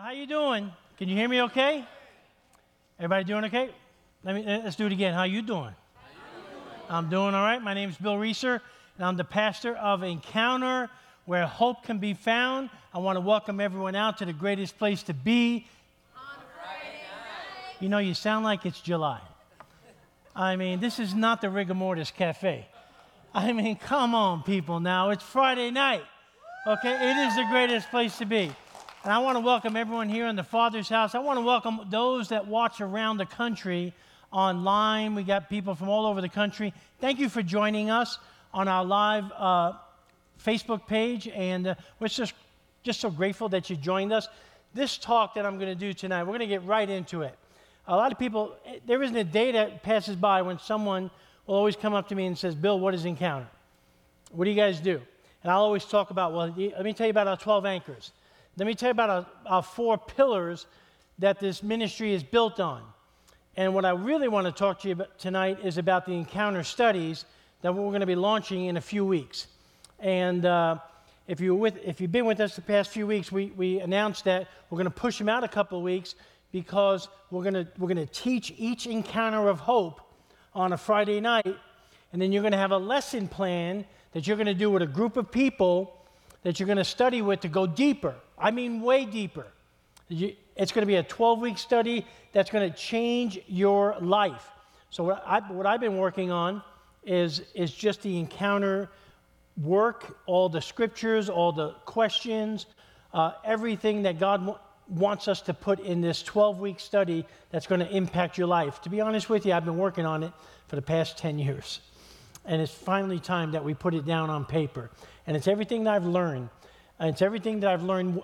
How you doing? Can you hear me okay? Everybody doing okay? Let me let's do it again. How you doing? I'm doing all right. My name is Bill Rieser, and I'm the pastor of Encounter where hope can be found. I want to welcome everyone out to the greatest place to be. You know, you sound like it's July. I mean, this is not the Rigor Mortis Cafe. I mean, come on, people, now. It's Friday night. Okay? It is the greatest place to be. And I want to welcome everyone here in the Father's house. I want to welcome those that watch around the country online. We got people from all over the country. Thank you for joining us on our live uh, Facebook page. And uh, we're just, just so grateful that you joined us. This talk that I'm going to do tonight, we're going to get right into it. A lot of people, there isn't a day that passes by when someone will always come up to me and says, Bill, what is Encounter? What do you guys do? And I'll always talk about, well, let me tell you about our 12 anchors. Let me tell you about our, our four pillars that this ministry is built on. And what I really want to talk to you about tonight is about the encounter studies that we're going to be launching in a few weeks. And uh, if, you with, if you've been with us the past few weeks, we, we announced that we're going to push them out a couple of weeks because we're going to, we're going to teach each encounter of hope on a Friday night. And then you're going to have a lesson plan that you're going to do with a group of people that you're going to study with to go deeper. I mean, way deeper. It's going to be a 12 week study that's going to change your life. So, what, I, what I've been working on is, is just the encounter work, all the scriptures, all the questions, uh, everything that God w- wants us to put in this 12 week study that's going to impact your life. To be honest with you, I've been working on it for the past 10 years. And it's finally time that we put it down on paper. And it's everything that I've learned. And it's everything that I've learned,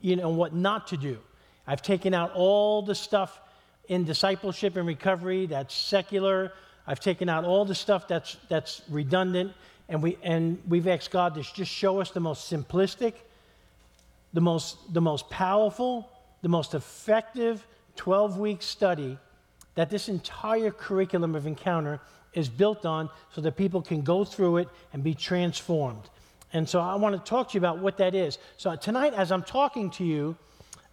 you know, what not to do. I've taken out all the stuff in discipleship and recovery that's secular. I've taken out all the stuff that's, that's redundant. And, we, and we've asked God to just show us the most simplistic, the most, the most powerful, the most effective 12 week study that this entire curriculum of encounter is built on so that people can go through it and be transformed. And so I want to talk to you about what that is. So tonight, as I'm talking to you,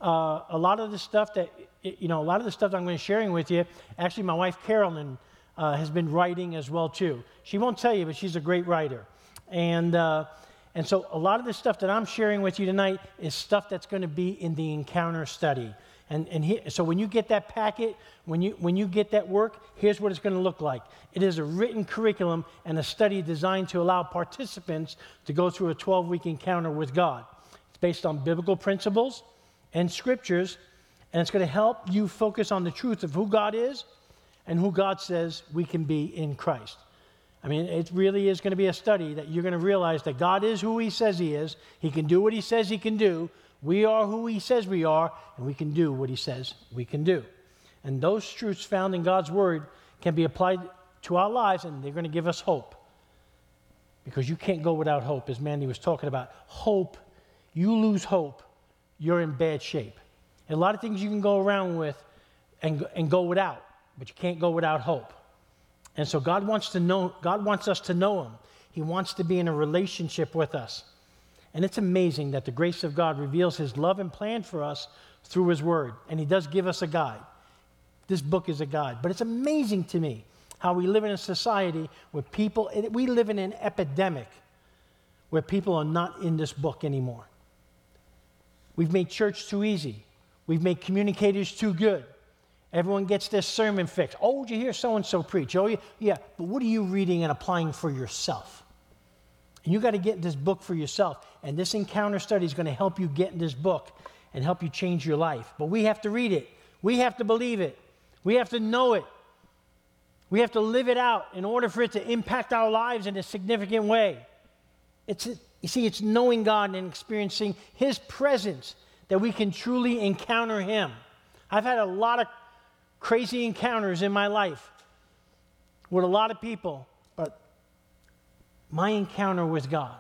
uh, a lot of the stuff that, you know, a lot of the stuff I'm going to be sharing with you, actually, my wife Carolyn uh, has been writing as well, too. She won't tell you, but she's a great writer. And, uh, and so a lot of the stuff that I'm sharing with you tonight is stuff that's going to be in the encounter study. And, and he, so when you get that packet, when you, when you get that work, here's what it's going to look like. It is a written curriculum and a study designed to allow participants to go through a 12 week encounter with God. It's based on biblical principles and scriptures, and it's going to help you focus on the truth of who God is and who God says we can be in Christ. I mean, it really is going to be a study that you're going to realize that God is who He says He is. He can do what He says He can do, we are who He says we are, and we can do what He says we can do. And those truths found in God's Word can be applied to our lives, and they're going to give us hope. Because you can't go without hope, as Mandy was talking about. Hope, you lose hope, you're in bad shape. And a lot of things you can go around with and, and go without, but you can't go without hope. And so God wants to know, God wants us to know Him. He wants to be in a relationship with us. And it's amazing that the grace of God reveals His love and plan for us through His Word. And He does give us a guide. This book is a guide. But it's amazing to me how we live in a society where people, we live in an epidemic where people are not in this book anymore. We've made church too easy, we've made communicators too good. Everyone gets their sermon fixed. Oh, did you hear so and so preach? Oh, yeah. But what are you reading and applying for yourself? And you got to get this book for yourself. And this encounter study is going to help you get this book and help you change your life. But we have to read it, we have to believe it, we have to know it, we have to live it out in order for it to impact our lives in a significant way. It's, you see, it's knowing God and experiencing His presence that we can truly encounter Him. I've had a lot of crazy encounters in my life with a lot of people my encounter with God,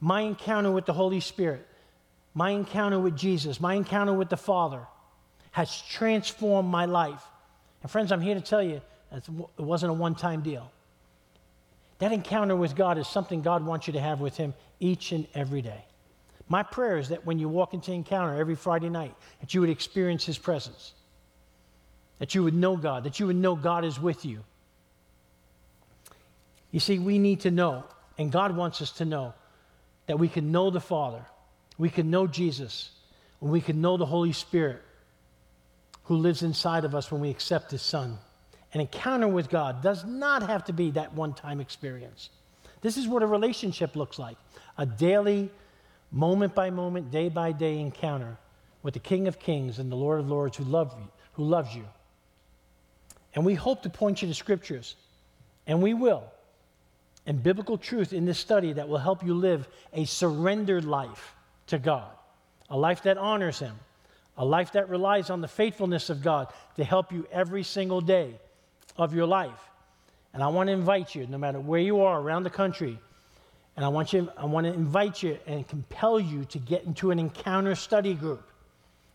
my encounter with the Holy Spirit, my encounter with Jesus, my encounter with the Father has transformed my life. And friends, I'm here to tell you it wasn't a one time deal. That encounter with God is something God wants you to have with Him each and every day. My prayer is that when you walk into encounter every Friday night, that you would experience his presence, that you would know God, that you would know God is with you. You see, we need to know, and God wants us to know, that we can know the Father, we can know Jesus, and we can know the Holy Spirit who lives inside of us when we accept his Son. An encounter with God does not have to be that one time experience. This is what a relationship looks like a daily, moment by moment, day by day encounter with the King of Kings and the Lord of Lords who, love you, who loves you. And we hope to point you to scriptures, and we will, and biblical truth in this study that will help you live a surrendered life to God, a life that honors Him, a life that relies on the faithfulness of God to help you every single day of your life. And I want to invite you, no matter where you are around the country, and I want, you, I want to invite you and compel you to get into an encounter study group.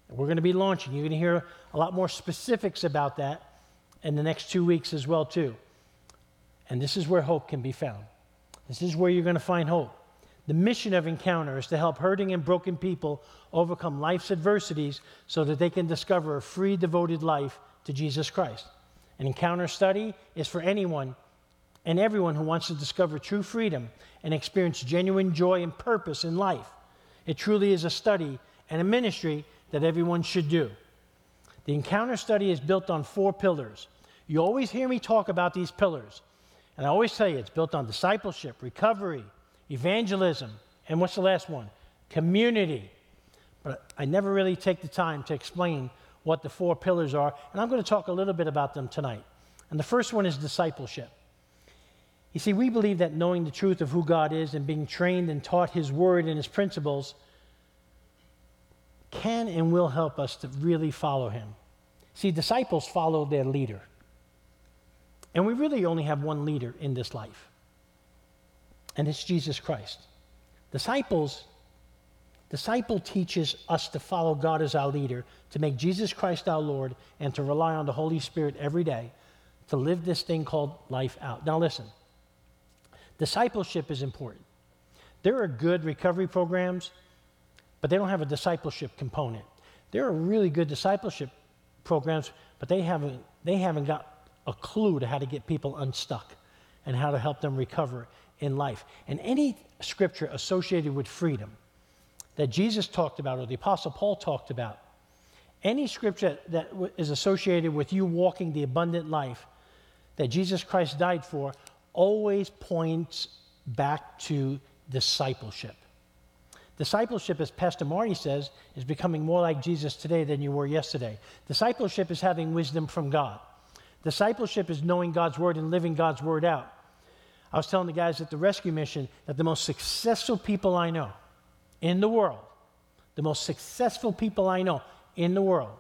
We're going to be launching. You're going to hear a lot more specifics about that in the next two weeks as well, too. And this is where hope can be found. This is where you're going to find hope. The mission of Encounter is to help hurting and broken people overcome life's adversities so that they can discover a free, devoted life to Jesus Christ. An encounter study is for anyone and everyone who wants to discover true freedom and experience genuine joy and purpose in life. It truly is a study and a ministry that everyone should do. The encounter study is built on four pillars. You always hear me talk about these pillars, and I always tell you it's built on discipleship, recovery, evangelism, and what's the last one? Community. But I never really take the time to explain what the four pillars are, and I'm going to talk a little bit about them tonight. And the first one is discipleship. You see, we believe that knowing the truth of who God is and being trained and taught His Word and His principles can and will help us to really follow Him. See, disciples follow their leader. And we really only have one leader in this life, and it's Jesus Christ. Disciples Disciple teaches us to follow God as our leader, to make Jesus Christ our Lord, and to rely on the Holy Spirit every day to live this thing called life out. Now, listen discipleship is important. There are good recovery programs, but they don't have a discipleship component. There are really good discipleship programs, but they haven't, they haven't got a clue to how to get people unstuck and how to help them recover in life. And any scripture associated with freedom, that Jesus talked about or the Apostle Paul talked about, any scripture that is associated with you walking the abundant life that Jesus Christ died for always points back to discipleship. Discipleship, as Pastor Marty says, is becoming more like Jesus today than you were yesterday. Discipleship is having wisdom from God. Discipleship is knowing God's word and living God's word out. I was telling the guys at the rescue mission that the most successful people I know in the world, the most successful people I know in the world,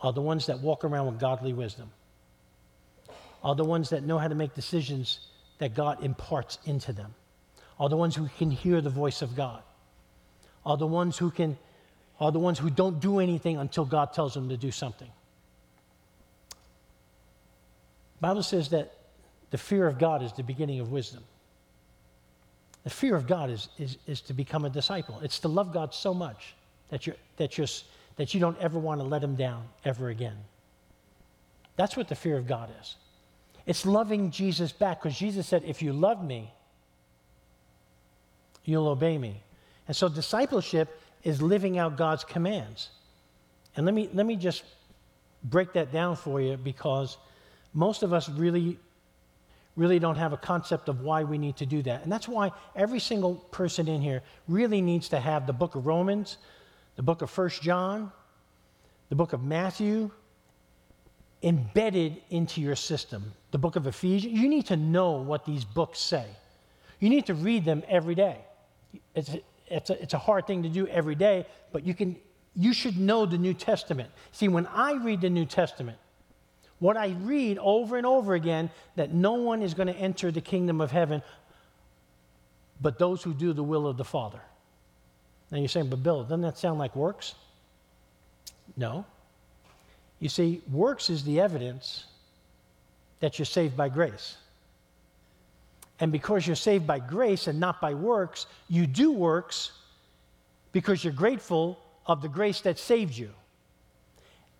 are the ones that walk around with godly wisdom, are the ones that know how to make decisions that God imparts into them, are the ones who can hear the voice of God, are the ones who can are the ones who don't do anything until God tells them to do something. Bible says that the fear of God is the beginning of wisdom. The fear of God is, is, is to become a disciple. It's to love God so much that, you're, that, you're, that you don't ever want to let him down ever again. That's what the fear of God is. It's loving Jesus back because Jesus said, If you love me, you'll obey me. And so discipleship is living out God's commands. And let me, let me just break that down for you because most of us really really don't have a concept of why we need to do that. And that's why every single person in here really needs to have the book of Romans, the book of First John, the book of Matthew embedded into your system. The book of Ephesians, you need to know what these books say. You need to read them every day. It's, it's, a, it's a hard thing to do every day, but you can you should know the New Testament. See, when I read the New Testament, what I read over and over again that no one is going to enter the kingdom of heaven but those who do the will of the Father. Now you're saying, but Bill, doesn't that sound like works? No. You see, works is the evidence that you're saved by grace. And because you're saved by grace and not by works, you do works because you're grateful of the grace that saved you.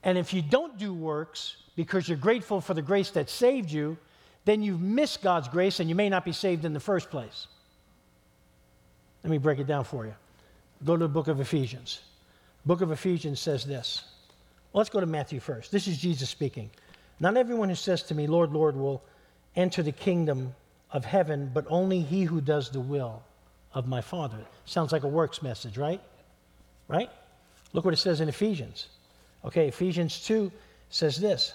And if you don't do works because you're grateful for the grace that saved you, then you've missed God's grace and you may not be saved in the first place. Let me break it down for you. Go to the book of Ephesians. Book of Ephesians says this. Well, let's go to Matthew first. This is Jesus speaking. Not everyone who says to me, Lord, Lord, will enter the kingdom of heaven, but only he who does the will of my Father. Sounds like a works message, right? Right? Look what it says in Ephesians. Okay, Ephesians 2 says this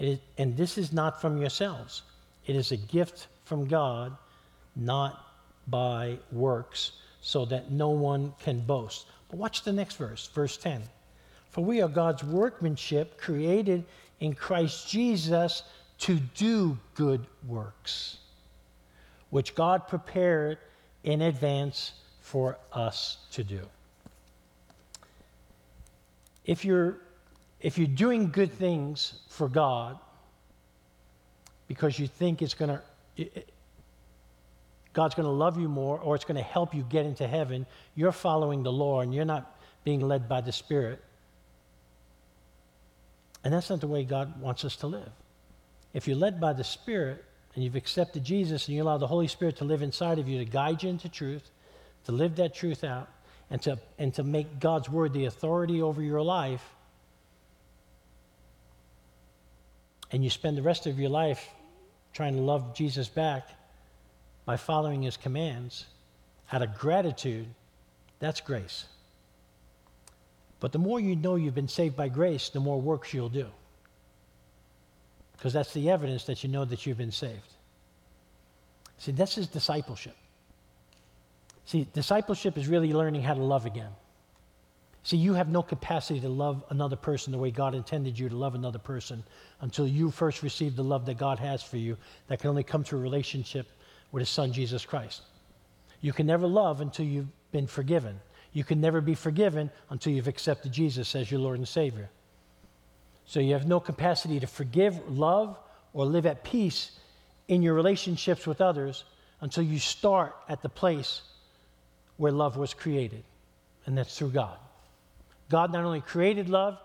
And this is not from yourselves, it is a gift from God, not by works, so that no one can boast. But watch the next verse, verse 10. For we are God's workmanship, created in Christ Jesus to do good works, which God prepared in advance for us to do. If you're, if you're doing good things for God because you think it's going to, God's going to love you more or it's going to help you get into heaven, you're following the law and you're not being led by the Spirit. And that's not the way God wants us to live. If you're led by the Spirit and you've accepted Jesus and you allow the Holy Spirit to live inside of you to guide you into truth, to live that truth out, and to, and to make God's word the authority over your life, and you spend the rest of your life trying to love Jesus back by following his commands out of gratitude, that's grace. But the more you know you've been saved by grace, the more works you'll do. Because that's the evidence that you know that you've been saved. See, this is discipleship. See, discipleship is really learning how to love again. See, you have no capacity to love another person the way God intended you to love another person until you first receive the love that God has for you that can only come through a relationship with His Son, Jesus Christ. You can never love until you've been forgiven. You can never be forgiven until you've accepted Jesus as your Lord and Savior. So you have no capacity to forgive, love, or live at peace in your relationships with others until you start at the place where love was created, and that's through God. God not only created love,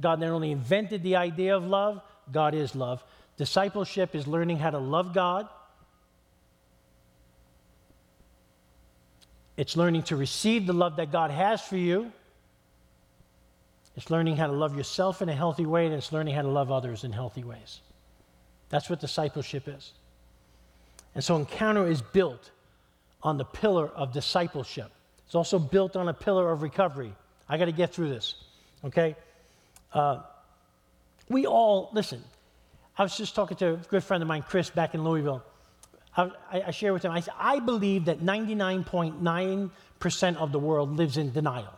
God not only invented the idea of love, God is love. Discipleship is learning how to love God It's learning to receive the love that God has for you. It's learning how to love yourself in a healthy way, and it's learning how to love others in healthy ways. That's what discipleship is. And so, Encounter is built on the pillar of discipleship. It's also built on a pillar of recovery. I got to get through this, okay? Uh, we all, listen, I was just talking to a good friend of mine, Chris, back in Louisville. I, I share with him, I, I believe that 99.9% of the world lives in denial.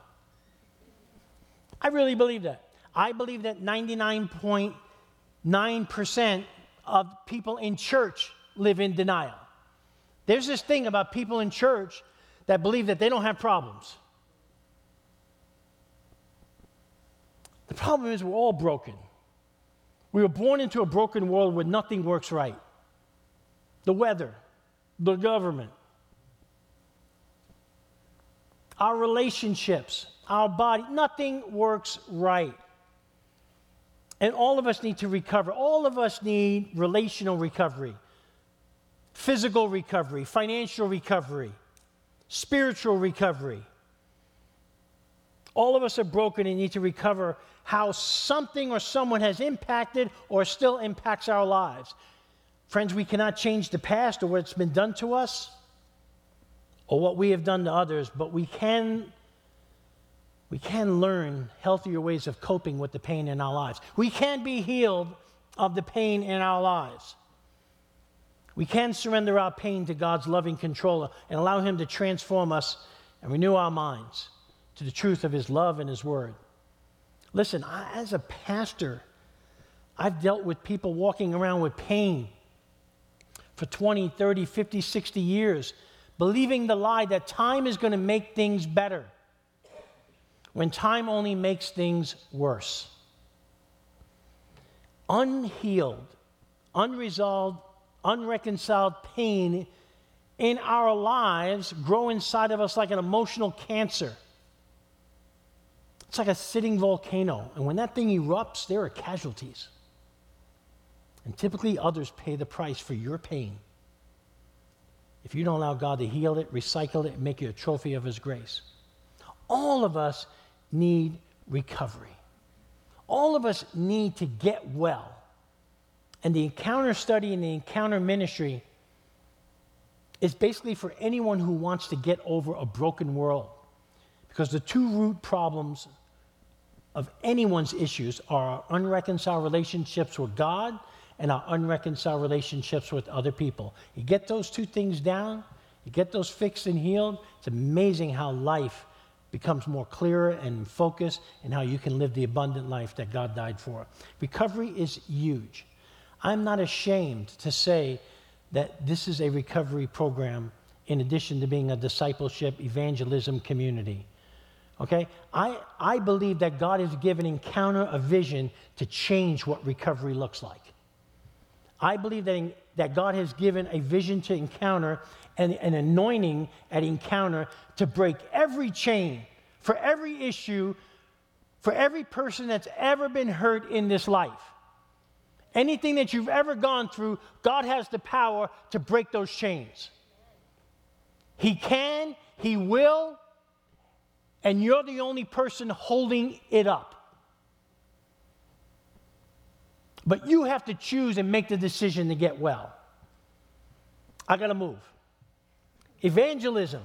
I really believe that. I believe that 99.9% of people in church live in denial. There's this thing about people in church that believe that they don't have problems. The problem is we're all broken. We were born into a broken world where nothing works right the weather, the government, our relationships, our body, nothing works right. And all of us need to recover. All of us need relational recovery, physical recovery, financial recovery, spiritual recovery. All of us are broken and need to recover how something or someone has impacted or still impacts our lives. Friends, we cannot change the past or what's been done to us or what we have done to others, but we can we can learn healthier ways of coping with the pain in our lives. We can be healed of the pain in our lives. We can surrender our pain to God's loving controller and allow Him to transform us and renew our minds to the truth of His love and His word. Listen, I, as a pastor, I've dealt with people walking around with pain for 20, 30, 50, 60 years, believing the lie that time is going to make things better when time only makes things worse. Unhealed, unresolved, unreconciled pain in our lives grow inside of us like an emotional cancer. It's like a sitting volcano, and when that thing erupts, there are casualties. And typically, others pay the price for your pain. If you don't allow God to heal it, recycle it, make you a trophy of His grace. All of us need recovery. All of us need to get well. And the encounter study and the encounter ministry is basically for anyone who wants to get over a broken world. Because the two root problems of anyone's issues are our unreconciled relationships with God and our unreconciled relationships with other people. You get those two things down, you get those fixed and healed, it's amazing how life becomes more clearer and focused and how you can live the abundant life that God died for. Recovery is huge. I'm not ashamed to say that this is a recovery program in addition to being a discipleship evangelism community. Okay? I, I believe that God has given Encounter a vision to change what recovery looks like. I believe that, in, that God has given a vision to Encounter and an anointing at Encounter to break every chain for every issue, for every person that's ever been hurt in this life. Anything that you've ever gone through, God has the power to break those chains. He can, He will, and you're the only person holding it up. But you have to choose and make the decision to get well. I got to move. Evangelism.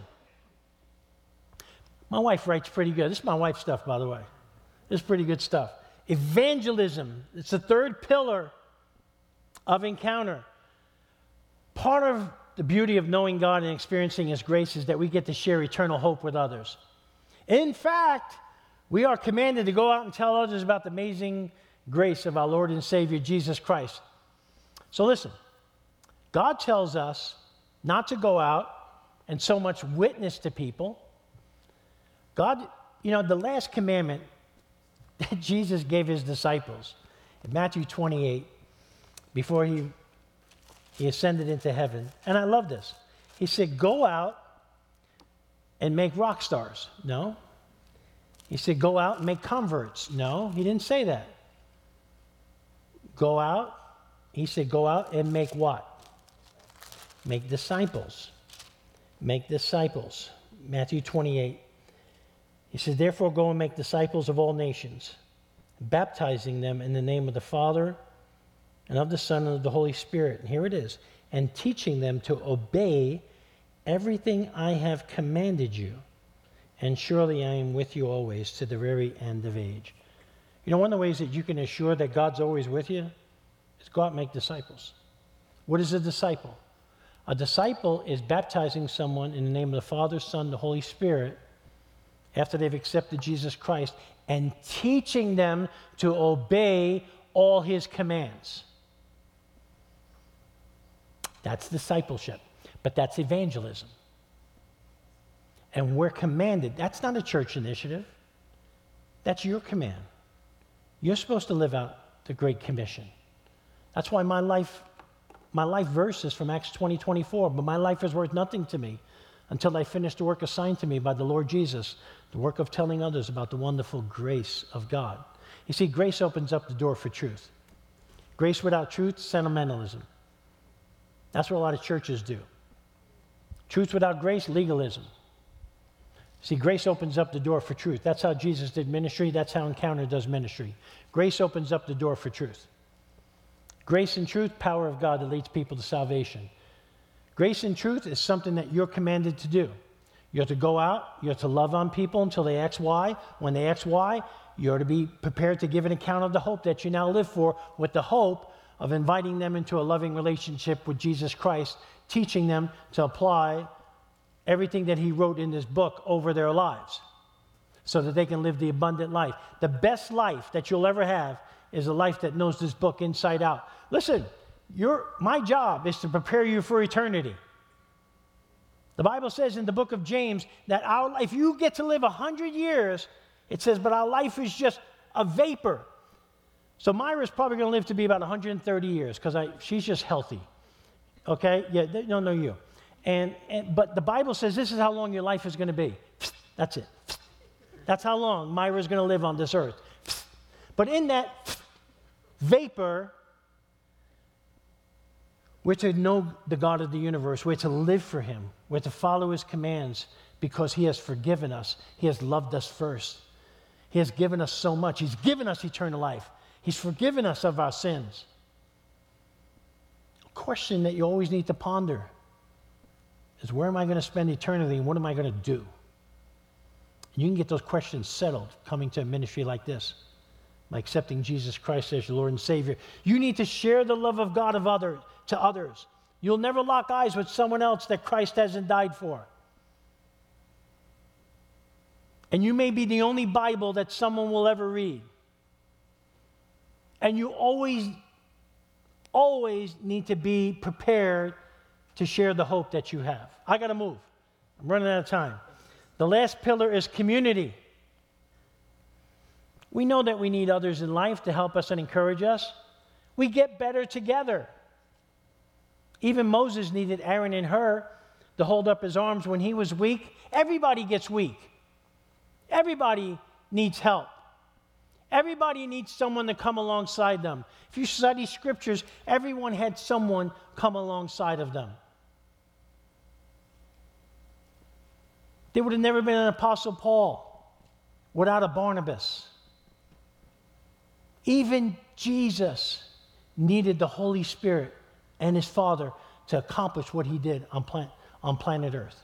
My wife writes pretty good. This is my wife's stuff, by the way. This is pretty good stuff. Evangelism. It's the third pillar of encounter. Part of the beauty of knowing God and experiencing His grace is that we get to share eternal hope with others. In fact, we are commanded to go out and tell others about the amazing grace of our Lord and Savior Jesus Christ. So listen, God tells us not to go out and so much witness to people. God, you know, the last commandment that Jesus gave his disciples in Matthew 28 before he, he ascended into heaven. And I love this. He said, Go out and make rock stars. No. He said, Go out and make converts. No, he didn't say that. Go out. He said, Go out and make what? Make disciples. Make disciples. Matthew 28. He says, Therefore, go and make disciples of all nations, baptizing them in the name of the Father and of the Son and of the Holy Spirit. And here it is, and teaching them to obey everything I have commanded you. And surely I am with you always to the very end of age. You know, one of the ways that you can assure that God's always with you is go out and make disciples. What is a disciple? A disciple is baptizing someone in the name of the Father, Son, the Holy Spirit after they've accepted Jesus Christ and teaching them to obey all his commands. That's discipleship, but that's evangelism. And we're commanded, that's not a church initiative, that's your command. You're supposed to live out the Great Commission. That's why my life, my life verse is from Acts 20, 24, but my life is worth nothing to me until I finish the work assigned to me by the Lord Jesus, the work of telling others about the wonderful grace of God. You see, grace opens up the door for truth. Grace without truth, sentimentalism. That's what a lot of churches do. Truth without grace, legalism. See, grace opens up the door for truth. That's how Jesus did ministry. That's how Encounter does ministry. Grace opens up the door for truth. Grace and truth, power of God that leads people to salvation. Grace and truth is something that you're commanded to do. You're to go out, you're to love on people until they ask why. When they ask why, you're to be prepared to give an account of the hope that you now live for with the hope of inviting them into a loving relationship with Jesus Christ, teaching them to apply everything that He wrote in this book over their lives so that they can live the abundant life. The best life that you'll ever have is a life that knows this book inside out. Listen, your, my job is to prepare you for eternity. The Bible says in the book of James that our, if you get to live 100 years, it says, but our life is just a vapor. So Myra's probably going to live to be about 130 years because she's just healthy. Okay? Yeah, no, no, you. And, and, but the Bible says this is how long your life is going to be. That's it. That's how long Myra's going to live on this earth. But in that vapor, we're to know the God of the universe. We're to live for Him. We're to follow His commands because He has forgiven us. He has loved us first. He has given us so much. He's given us eternal life. He's forgiven us of our sins. A question that you always need to ponder is where am I going to spend eternity and what am I going to do? And you can get those questions settled coming to a ministry like this by accepting Jesus Christ as your Lord and Savior. You need to share the love of God of other, to others. You'll never lock eyes with someone else that Christ hasn't died for. And you may be the only Bible that someone will ever read. And you always, always need to be prepared to share the hope that you have. I got to move. I'm running out of time. The last pillar is community. We know that we need others in life to help us and encourage us. We get better together. Even Moses needed Aaron and Hur to hold up his arms when he was weak. Everybody gets weak. Everybody needs help. Everybody needs someone to come alongside them. If you study scriptures, everyone had someone come alongside of them. There would have never been an Apostle Paul without a Barnabas. Even Jesus needed the Holy Spirit and his Father to accomplish what he did on, plan- on planet Earth.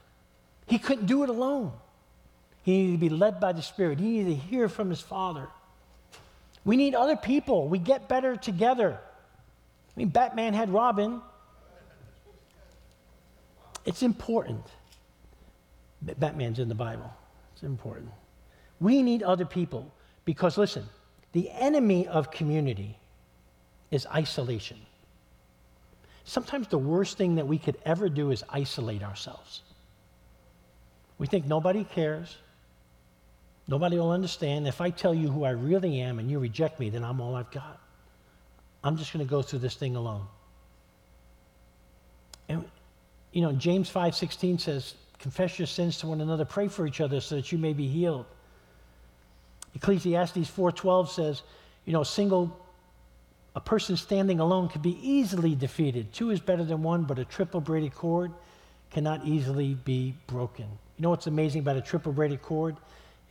He couldn't do it alone. He needed to be led by the Spirit, he needed to hear from his Father. We need other people. We get better together. I mean, Batman had Robin. It's important. Batman's in the Bible. It's important. We need other people because, listen, the enemy of community is isolation. Sometimes the worst thing that we could ever do is isolate ourselves. We think nobody cares. Nobody will understand. If I tell you who I really am and you reject me, then I'm all I've got. I'm just going to go through this thing alone. And you know, James 5:16 says, "Confess your sins to one another, pray for each other so that you may be healed." Ecclesiastes 4:12 says, you know, single a person standing alone can be easily defeated. Two is better than one, but a triple braided cord cannot easily be broken. You know what's amazing about a triple braided cord?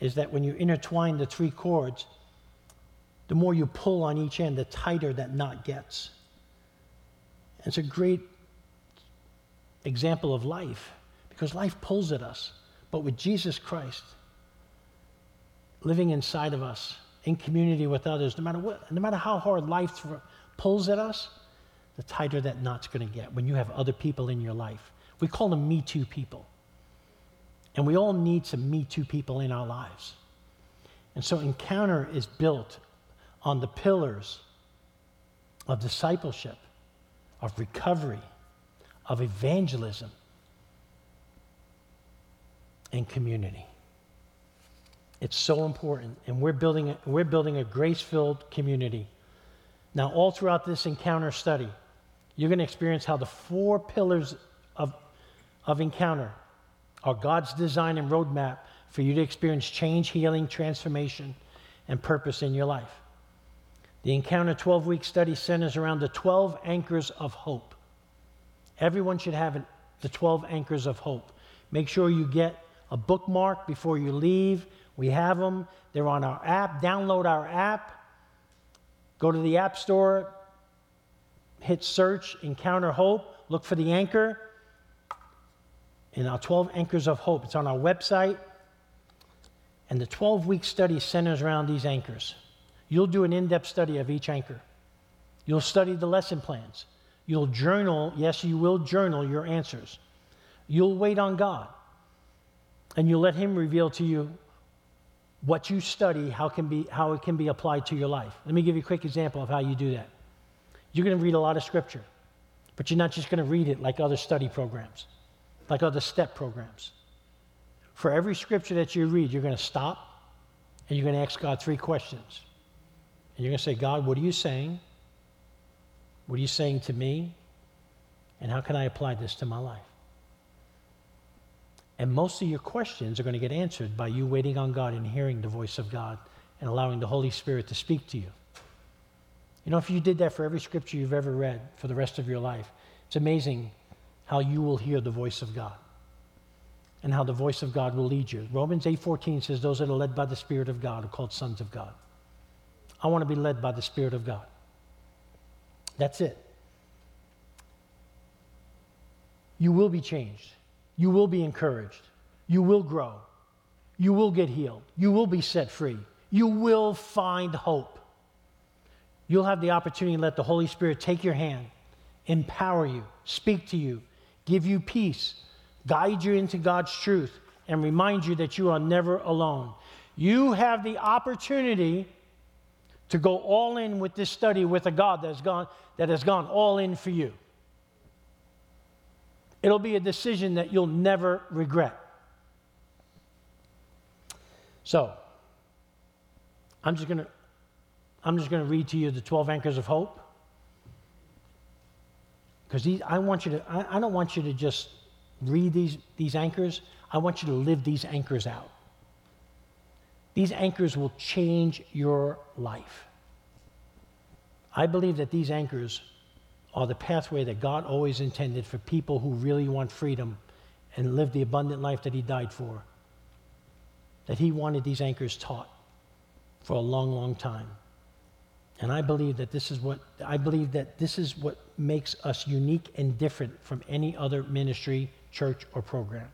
Is that when you intertwine the three cords, the more you pull on each end, the tighter that knot gets. It's a great example of life because life pulls at us. But with Jesus Christ living inside of us, in community with others, no matter what, no matter how hard life pulls at us, the tighter that knot's going to get when you have other people in your life. We call them Me Too people. And we all need some Me Too people in our lives. And so Encounter is built on the pillars of discipleship, of recovery, of evangelism, and community. It's so important. And we're building a, we're building a grace filled community. Now, all throughout this encounter study, you're going to experience how the four pillars of, of encounter are God's design and roadmap for you to experience change, healing, transformation, and purpose in your life. The Encounter 12 week study centers around the 12 anchors of hope. Everyone should have the 12 anchors of hope. Make sure you get a bookmark before you leave. We have them, they're on our app. Download our app. Go to the App Store, hit search, Encounter Hope, look for the anchor in our 12 Anchors of Hope. It's on our website. And the 12 week study centers around these anchors. You'll do an in depth study of each anchor. You'll study the lesson plans. You'll journal, yes, you will journal your answers. You'll wait on God. And you'll let Him reveal to you what you study, how, can be, how it can be applied to your life. Let me give you a quick example of how you do that. You're going to read a lot of scripture, but you're not just going to read it like other study programs, like other step programs. For every scripture that you read, you're going to stop and you're going to ask God three questions. And you're going to say, God, what are you saying? What are you saying to me? And how can I apply this to my life? And most of your questions are going to get answered by you waiting on God and hearing the voice of God and allowing the Holy Spirit to speak to you. You know, if you did that for every scripture you've ever read for the rest of your life, it's amazing how you will hear the voice of God and how the voice of God will lead you. Romans 8:14 says those that are led by the Spirit of God are called sons of God. I want to be led by the Spirit of God. That's it. You will be changed. You will be encouraged. You will grow. You will get healed. You will be set free. You will find hope. You'll have the opportunity to let the Holy Spirit take your hand, empower you, speak to you, give you peace, guide you into God's truth, and remind you that you are never alone. You have the opportunity to go all in with this study with a God that has gone, that has gone all in for you. It'll be a decision that you'll never regret. So, I'm just going to I'm just going to read to you the 12 anchors of hope. Because I want you to, I, I don't want you to just read these, these anchors. I want you to live these anchors out. These anchors will change your life. I believe that these anchors are the pathway that God always intended for people who really want freedom and live the abundant life that He died for. That He wanted these anchors taught for a long, long time. And I believe that this is what I believe that this is what makes us unique and different from any other ministry, church, or program.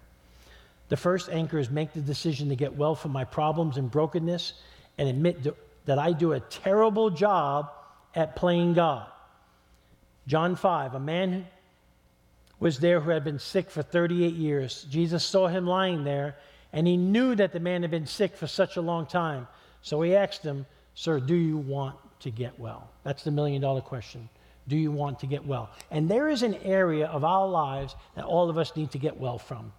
The first anchor is make the decision to get well from my problems and brokenness and admit that I do a terrible job at playing God. John 5, a man was there who had been sick for 38 years. Jesus saw him lying there, and he knew that the man had been sick for such a long time. So he asked him, Sir, do you want to get well? That's the million dollar question. Do you want to get well? And there is an area of our lives that all of us need to get well from.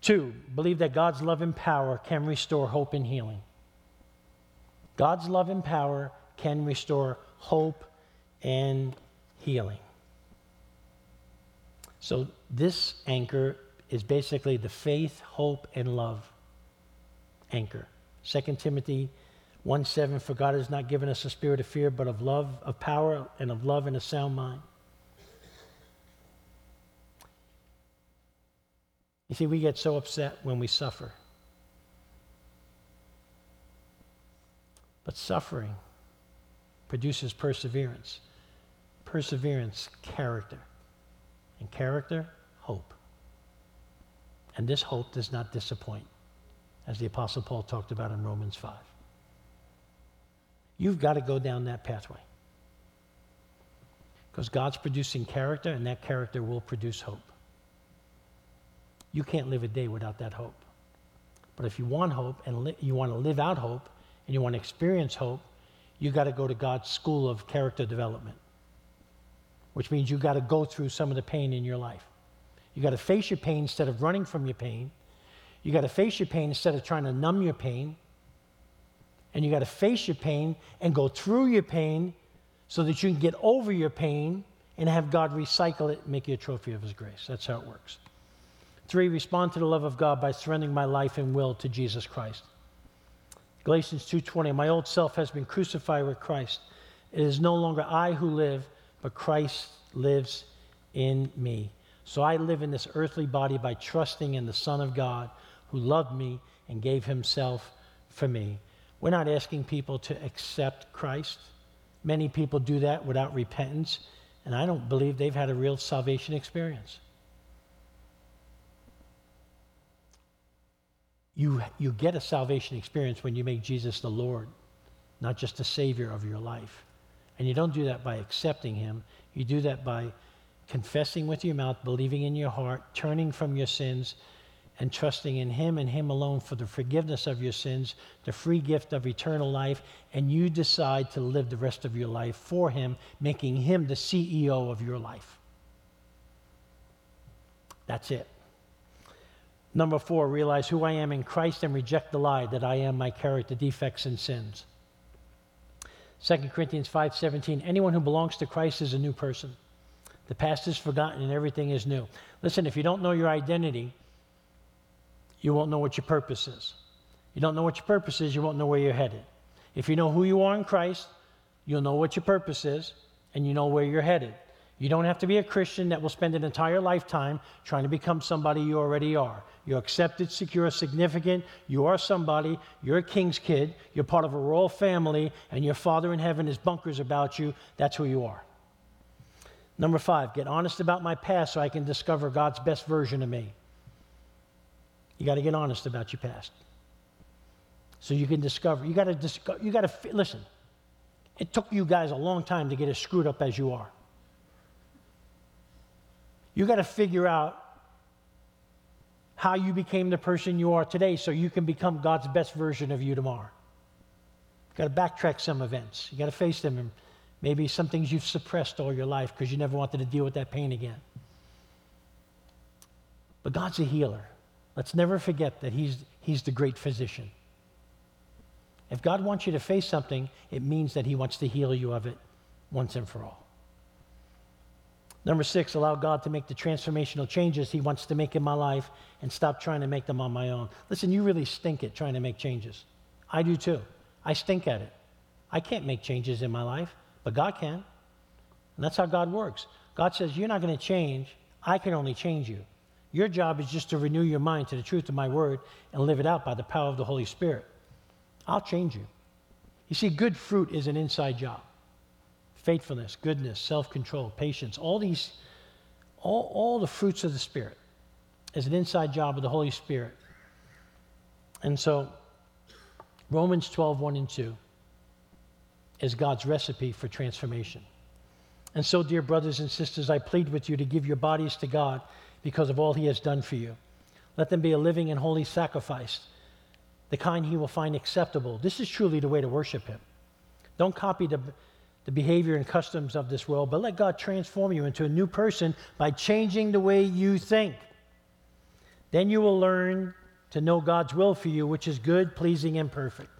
Two, believe that God's love and power can restore hope and healing. God's love and power can restore hope and healing. So, this anchor is basically the faith, hope, and love anchor. 2 Timothy 1 7, for God has not given us a spirit of fear, but of love, of power, and of love and a sound mind. You see, we get so upset when we suffer. But suffering produces perseverance. Perseverance, character. And character, hope. And this hope does not disappoint, as the Apostle Paul talked about in Romans 5. You've got to go down that pathway. Because God's producing character, and that character will produce hope. You can't live a day without that hope. But if you want hope and li- you want to live out hope and you want to experience hope, you got to go to God's school of character development, which means you got to go through some of the pain in your life. You got to face your pain instead of running from your pain. You got to face your pain instead of trying to numb your pain and you got to face your pain and go through your pain so that you can get over your pain and have God recycle it and make you a trophy of His grace. That's how it works. Three, respond to the love of God by surrendering my life and will to Jesus Christ. Galatians 2:20, my old self has been crucified with Christ. It is no longer I who live, but Christ lives in me. So I live in this earthly body by trusting in the Son of God who loved me and gave himself for me. We're not asking people to accept Christ. Many people do that without repentance, and I don't believe they've had a real salvation experience. You, you get a salvation experience when you make Jesus the Lord, not just the Savior of your life. And you don't do that by accepting Him, you do that by confessing with your mouth, believing in your heart, turning from your sins, and trusting in Him and Him alone for the forgiveness of your sins, the free gift of eternal life, and you decide to live the rest of your life for Him, making Him the CEO of your life. That's it. Number four, realize who I am in Christ and reject the lie that I am my character defects and sins. 2 Corinthians 5:17 Anyone who belongs to Christ is a new person. The past is forgotten and everything is new. Listen, if you don't know your identity, you won't know what your purpose is. You don't know what your purpose is, you won't know where you're headed. If you know who you are in Christ, you'll know what your purpose is and you know where you're headed. You don't have to be a Christian that will spend an entire lifetime trying to become somebody you already are. You're accepted, secure, significant. You are somebody. You're a king's kid. You're part of a royal family, and your Father in heaven is bunkers about you. That's who you are. Number five, get honest about my past so I can discover God's best version of me. You got to get honest about your past. So you can discover. You got to discover. You got to listen. It took you guys a long time to get as screwed up as you are. You got to figure out how you became the person you are today so you can become God's best version of you tomorrow. You got to backtrack some events. You got to face them and maybe some things you've suppressed all your life because you never wanted to deal with that pain again. But God's a healer. Let's never forget that he's, he's the great physician. If God wants you to face something, it means that He wants to heal you of it once and for all. Number six, allow God to make the transformational changes He wants to make in my life and stop trying to make them on my own. Listen, you really stink at trying to make changes. I do too. I stink at it. I can't make changes in my life, but God can. And that's how God works. God says, You're not going to change. I can only change you. Your job is just to renew your mind to the truth of my word and live it out by the power of the Holy Spirit. I'll change you. You see, good fruit is an inside job faithfulness, goodness, self control, patience, all these, all, all the fruits of the Spirit is an inside job of the Holy Spirit. And so, Romans 12, 1 and 2 is God's recipe for transformation. And so, dear brothers and sisters, I plead with you to give your bodies to God because of all He has done for you. Let them be a living and holy sacrifice, the kind He will find acceptable. This is truly the way to worship Him. Don't copy the, the behavior and customs of this world, but let God transform you into a new person by changing the way you think. Then you will learn to know God's will for you, which is good, pleasing, and perfect.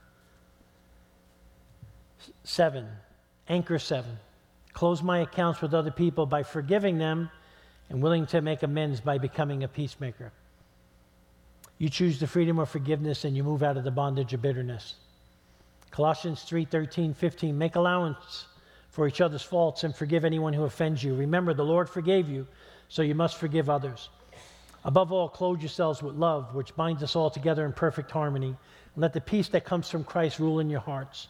Seven, anchor seven. Close my accounts with other people by forgiving them and willing to make amends by becoming a peacemaker. You choose the freedom of forgiveness and you move out of the bondage of bitterness. Colossians 3 13, 15. Make allowance for each other's faults and forgive anyone who offends you. Remember, the Lord forgave you, so you must forgive others. Above all, clothe yourselves with love, which binds us all together in perfect harmony. And let the peace that comes from Christ rule in your hearts.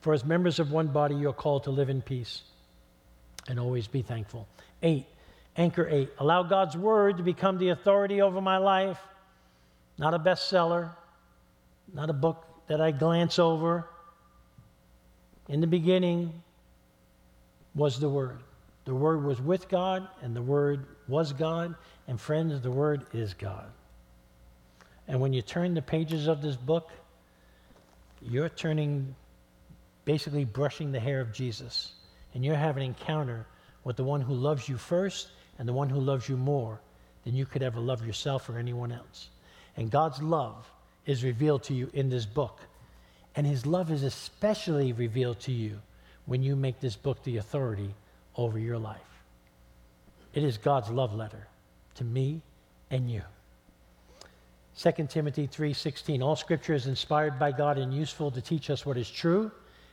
For as members of one body, you're called to live in peace and always be thankful. Eight, anchor eight. Allow God's word to become the authority over my life, not a bestseller, not a book that I glance over. In the beginning, was the Word. The Word was with God, and the Word was God. And friends, the Word is God. And when you turn the pages of this book, you're turning, basically brushing the hair of Jesus. And you're having an encounter with the one who loves you first and the one who loves you more than you could ever love yourself or anyone else. And God's love is revealed to you in this book. And his love is especially revealed to you when you make this book the authority over your life. It is God's love letter to me and you. 2 Timothy 3:16 All scripture is inspired by God and useful to teach us what is true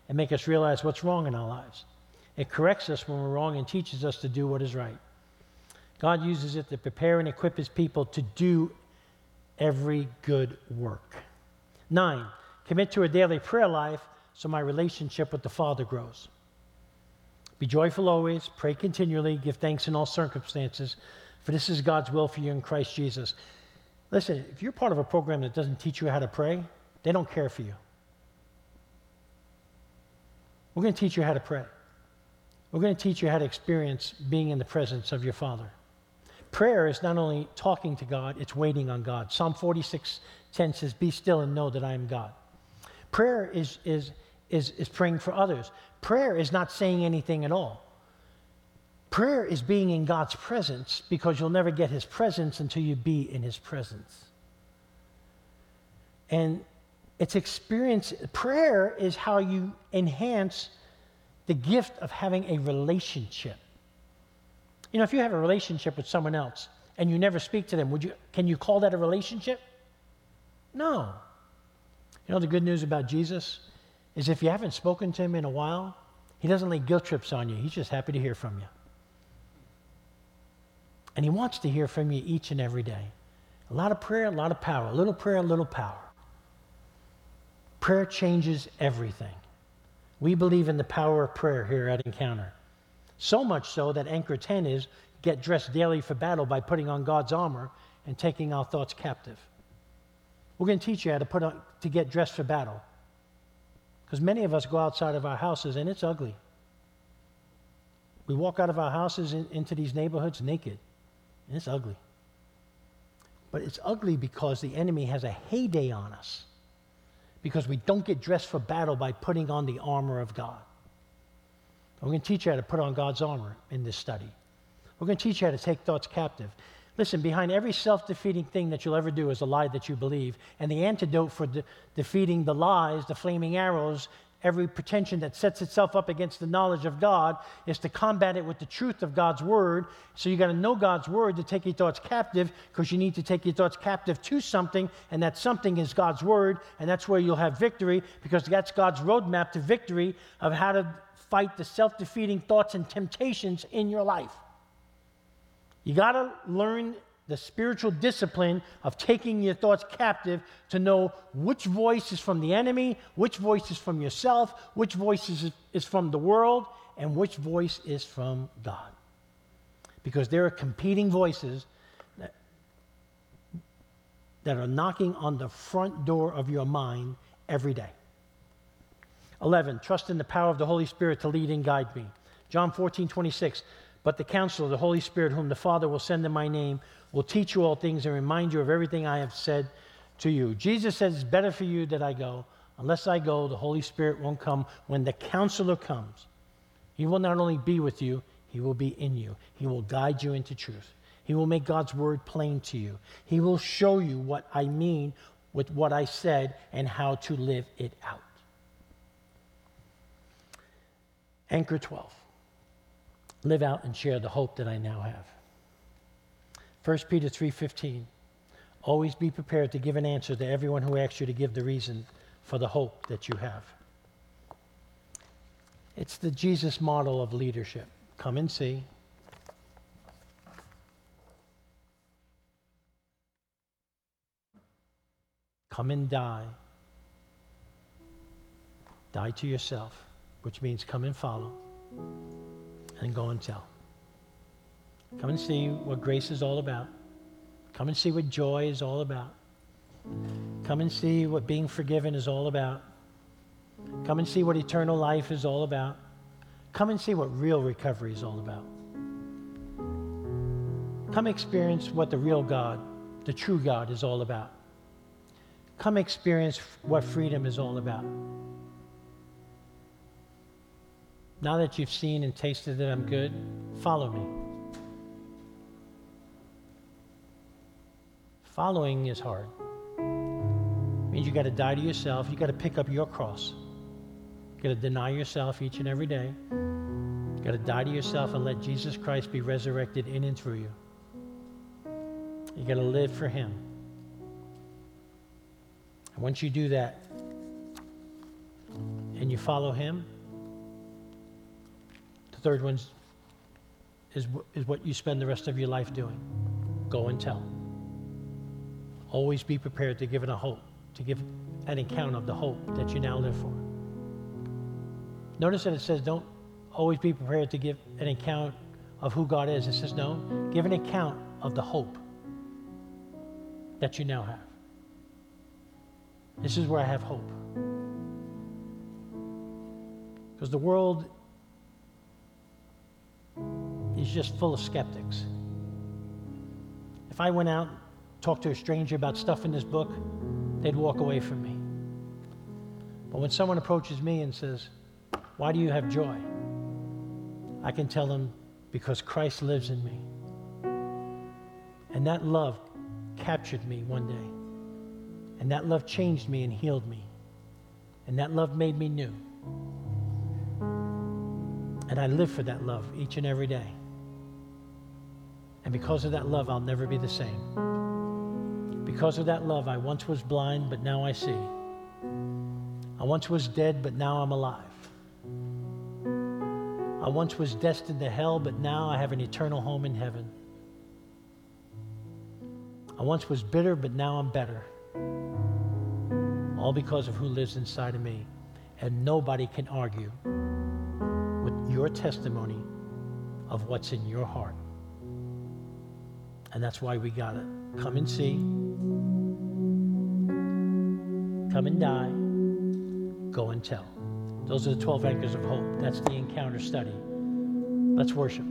and make us realize what's wrong in our lives. It corrects us when we're wrong and teaches us to do what is right. God uses it to prepare and equip his people to do every good work. 9. Commit to a daily prayer life so my relationship with the Father grows. Be joyful always, pray continually, give thanks in all circumstances, for this is God's will for you in Christ Jesus. Listen, if you're part of a program that doesn't teach you how to pray, they don't care for you. We're going to teach you how to pray. We're going to teach you how to experience being in the presence of your Father. Prayer is not only talking to God, it's waiting on God. Psalm 46 10 says, Be still and know that I am God. Prayer is, is, is, is praying for others. Prayer is not saying anything at all. Prayer is being in God's presence because you'll never get his presence until you be in his presence. And it's experience, prayer is how you enhance the gift of having a relationship. You know, if you have a relationship with someone else and you never speak to them, would you, can you call that a relationship? No. You know, the good news about Jesus is if you haven't spoken to him in a while, he doesn't lay guilt trips on you. He's just happy to hear from you. And he wants to hear from you each and every day. A lot of prayer, a lot of power. A little prayer, a little power. Prayer changes everything. We believe in the power of prayer here at Encounter. So much so that Anchor 10 is get dressed daily for battle by putting on God's armor and taking our thoughts captive. We're going to teach you how to put on to get dressed for battle. Because many of us go outside of our houses and it's ugly. We walk out of our houses in, into these neighborhoods naked, and it's ugly. But it's ugly because the enemy has a heyday on us, because we don't get dressed for battle by putting on the armor of God. We're going to teach you how to put on God's armor in this study. We're going to teach you how to take thoughts captive. Listen, behind every self defeating thing that you'll ever do is a lie that you believe. And the antidote for de- defeating the lies, the flaming arrows, every pretension that sets itself up against the knowledge of God is to combat it with the truth of God's word. So you got to know God's word to take your thoughts captive because you need to take your thoughts captive to something, and that something is God's word, and that's where you'll have victory because that's God's roadmap to victory of how to fight the self defeating thoughts and temptations in your life. You got to learn the spiritual discipline of taking your thoughts captive to know which voice is from the enemy, which voice is from yourself, which voice is, is from the world, and which voice is from God. Because there are competing voices that, that are knocking on the front door of your mind every day. 11, trust in the power of the Holy Spirit to lead and guide me. John 14, 26. But the counselor, the Holy Spirit, whom the Father will send in my name, will teach you all things and remind you of everything I have said to you. Jesus says it's better for you that I go. Unless I go, the Holy Spirit won't come. When the counselor comes, he will not only be with you, he will be in you. He will guide you into truth. He will make God's word plain to you. He will show you what I mean with what I said and how to live it out. Anchor 12 live out and share the hope that I now have. 1 Peter 3:15 Always be prepared to give an answer to everyone who asks you to give the reason for the hope that you have. It's the Jesus model of leadership. Come and see. Come and die. Die to yourself, which means come and follow and go and tell. Come and see what grace is all about. Come and see what joy is all about. Come and see what being forgiven is all about. Come and see what eternal life is all about. Come and see what real recovery is all about. Come experience what the real God, the true God, is all about. Come experience what freedom is all about. Now that you've seen and tasted that I'm good, follow me. Following is hard. It means you got to die to yourself. You got to pick up your cross. You got to deny yourself each and every day. You got to die to yourself and let Jesus Christ be resurrected in and through you. You got to live for Him. And once you do that and you follow Him, third one is, is what you spend the rest of your life doing. Go and tell. Always be prepared to give it a hope, to give an account of the hope that you now live for. Notice that it says, don't always be prepared to give an account of who God is. It says, no, give an account of the hope that you now have. This is where I have hope. Because the world is just full of skeptics. If I went out, and talked to a stranger about stuff in this book, they'd walk away from me. But when someone approaches me and says, Why do you have joy? I can tell them, Because Christ lives in me. And that love captured me one day. And that love changed me and healed me. And that love made me new. And I live for that love each and every day. And because of that love, I'll never be the same. Because of that love, I once was blind, but now I see. I once was dead, but now I'm alive. I once was destined to hell, but now I have an eternal home in heaven. I once was bitter, but now I'm better. All because of who lives inside of me. And nobody can argue with your testimony of what's in your heart. And that's why we got it. Come and see. Come and die. Go and tell. Those are the 12 anchors of hope. That's the encounter study. Let's worship.